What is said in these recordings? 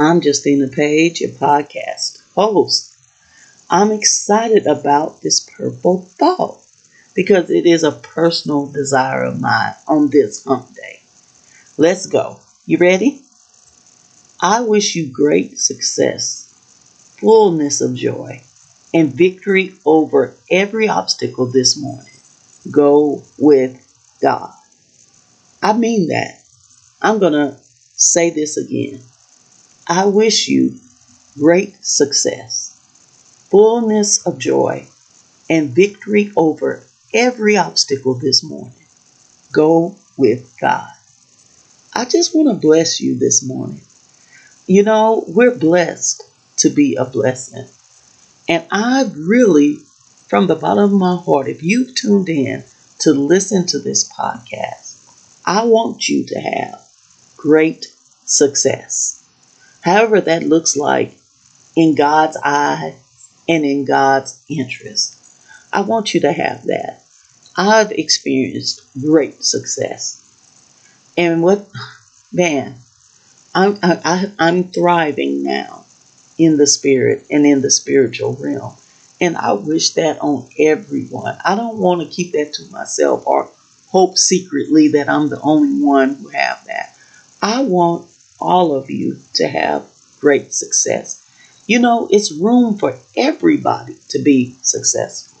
I'm Justina Page, your podcast host. I'm excited about this purple thought because it is a personal desire of mine on this hump day. Let's go. You ready? I wish you great success, fullness of joy, and victory over every obstacle this morning. Go with God. I mean that. I'm going to say this again. I wish you great success, fullness of joy, and victory over every obstacle this morning. Go with God. I just want to bless you this morning. You know, we're blessed to be a blessing. And I really, from the bottom of my heart, if you've tuned in to listen to this podcast, I want you to have great success. However, that looks like in God's eye and in God's interest. I want you to have that. I've experienced great success. And what, man, I'm, I, I'm thriving now in the spirit and in the spiritual realm. And I wish that on everyone. I don't want to keep that to myself or hope secretly that I'm the only one who have that. I want all of you to have great success. You know, it's room for everybody to be successful.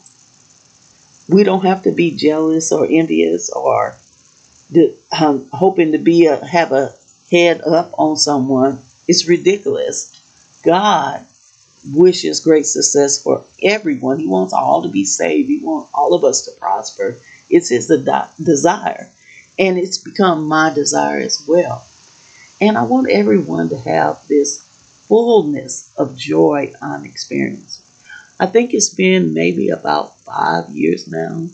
We don't have to be jealous or envious or um, hoping to be a, have a head up on someone. It's ridiculous. God wishes great success for everyone. He wants all to be saved. He wants all of us to prosper. It's his desire. And it's become my desire as well. And I want everyone to have this fullness of joy I'm experiencing. I think it's been maybe about five years now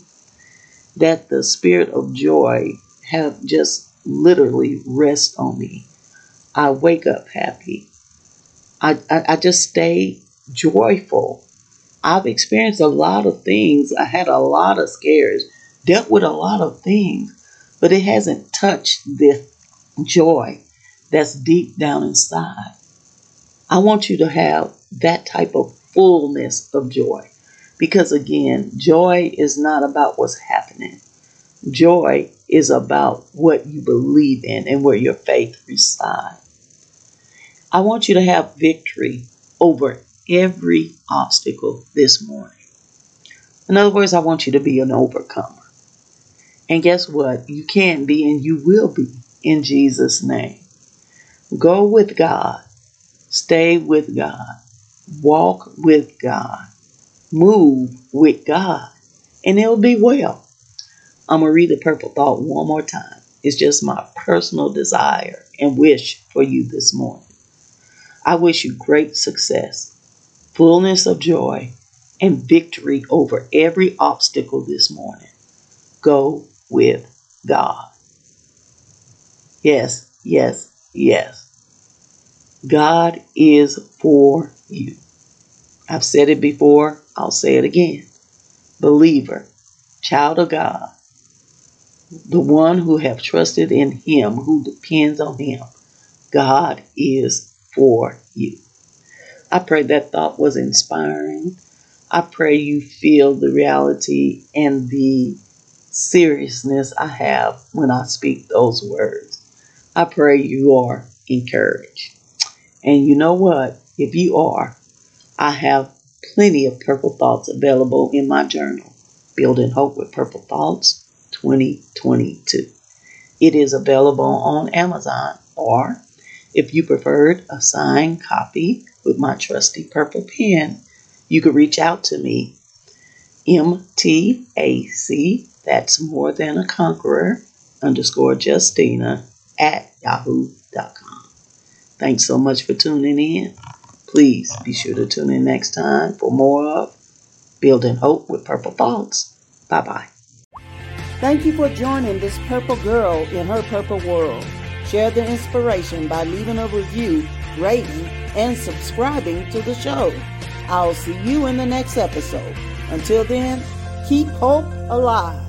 that the spirit of joy have just literally rest on me. I wake up happy. I, I, I just stay joyful. I've experienced a lot of things. I had a lot of scares, dealt with a lot of things, but it hasn't touched this joy that's deep down inside. I want you to have that type of fullness of joy. Because again, joy is not about what's happening. Joy is about what you believe in and where your faith resides. I want you to have victory over every obstacle this morning. In other words, I want you to be an overcomer. And guess what? You can be and you will be in Jesus' name. Go with God. Stay with God. Walk with God. Move with God. And it'll be well. I'm going to read the purple thought one more time. It's just my personal desire and wish for you this morning. I wish you great success, fullness of joy, and victory over every obstacle this morning. Go with God. Yes, yes, Yes, God is for you. I've said it before, I'll say it again. Believer, child of God, the one who have trusted in him, who depends on him, God is for you. I pray that thought was inspiring. I pray you feel the reality and the seriousness I have when I speak those words. I pray you are encouraged. And you know what? If you are, I have plenty of purple thoughts available in my journal, Building Hope with Purple Thoughts 2022. It is available on Amazon, or if you preferred a signed copy with my trusty purple pen, you could reach out to me, MTAC, that's more than a conqueror, underscore Justina at yahoo.com. Thanks so much for tuning in. Please be sure to tune in next time for more of Building Hope with Purple Thoughts. Bye bye. Thank you for joining this purple girl in her purple world. Share the inspiration by leaving a review, rating, and subscribing to the show. I'll see you in the next episode. Until then, keep hope alive.